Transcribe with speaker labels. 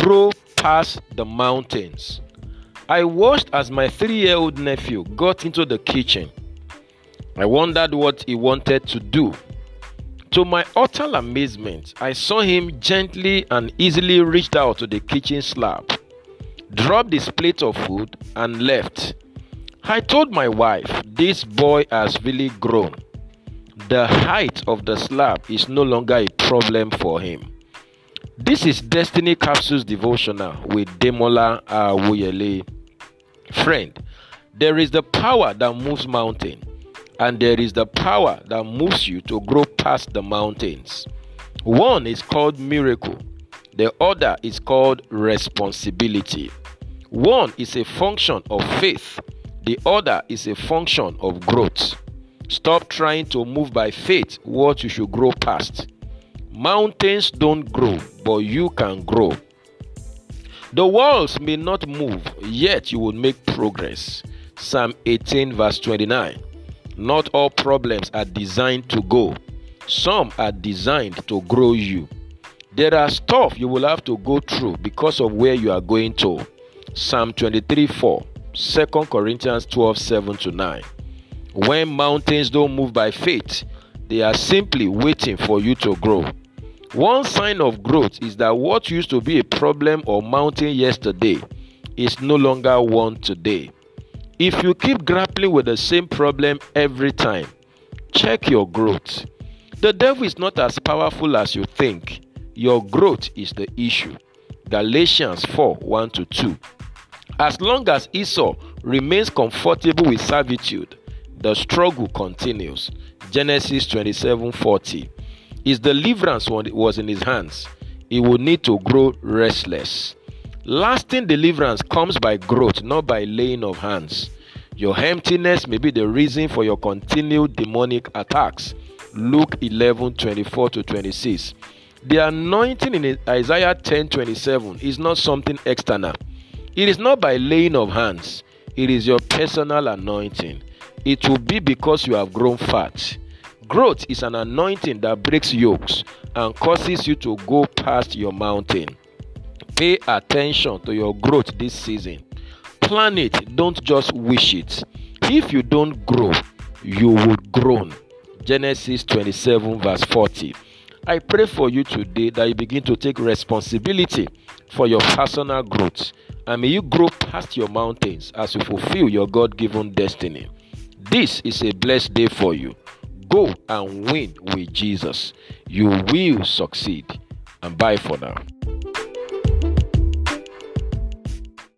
Speaker 1: grow past the mountains. I watched as my three year old nephew got into the kitchen. I wondered what he wanted to do. To my utter amazement, I saw him gently and easily reached out to the kitchen slab, dropped his plate of food, and left. I told my wife, This boy has really grown. The height of the slab is no longer a problem for him. This is Destiny Capsules Devotional with Demola Awuyele. Friend, there is the power that moves mountain, and there is the power that moves you to grow past the mountains. One is called miracle, the other is called responsibility. One is a function of faith, the other is a function of growth. Stop trying to move by faith what you should grow past. Mountains don't grow, but you can grow. The walls may not move, yet you will make progress. Psalm 18, verse 29. Not all problems are designed to go, some are designed to grow you. There are stuff you will have to go through because of where you are going to. Psalm 23 4. 2 Corinthians 12 7 to 9. When mountains don't move by faith, they are simply waiting for you to grow. One sign of growth is that what used to be a problem or mountain yesterday is no longer one today. If you keep grappling with the same problem every time, check your growth. The devil is not as powerful as you think. Your growth is the issue. Galatians 4 1 to 2. As long as Esau remains comfortable with servitude, the struggle continues. Genesis 27 40. His deliverance was in his hands. He will need to grow restless. Lasting deliverance comes by growth, not by laying of hands. Your emptiness may be the reason for your continued demonic attacks. Luke 11 24 to 26. The anointing in Isaiah 10 27 is not something external it is not by laying of hands, it is your personal anointing. It will be because you have grown fat. Growth is an anointing that breaks yokes and causes you to go past your mountain. Pay attention to your growth this season. Plan it, don't just wish it. If you don't grow, you would groan. Genesis 27, verse 40. I pray for you today that you begin to take responsibility for your personal growth and may you grow past your mountains as you fulfill your God given destiny. This is a blessed day for you. Go and win with Jesus. You will succeed. And bye for now.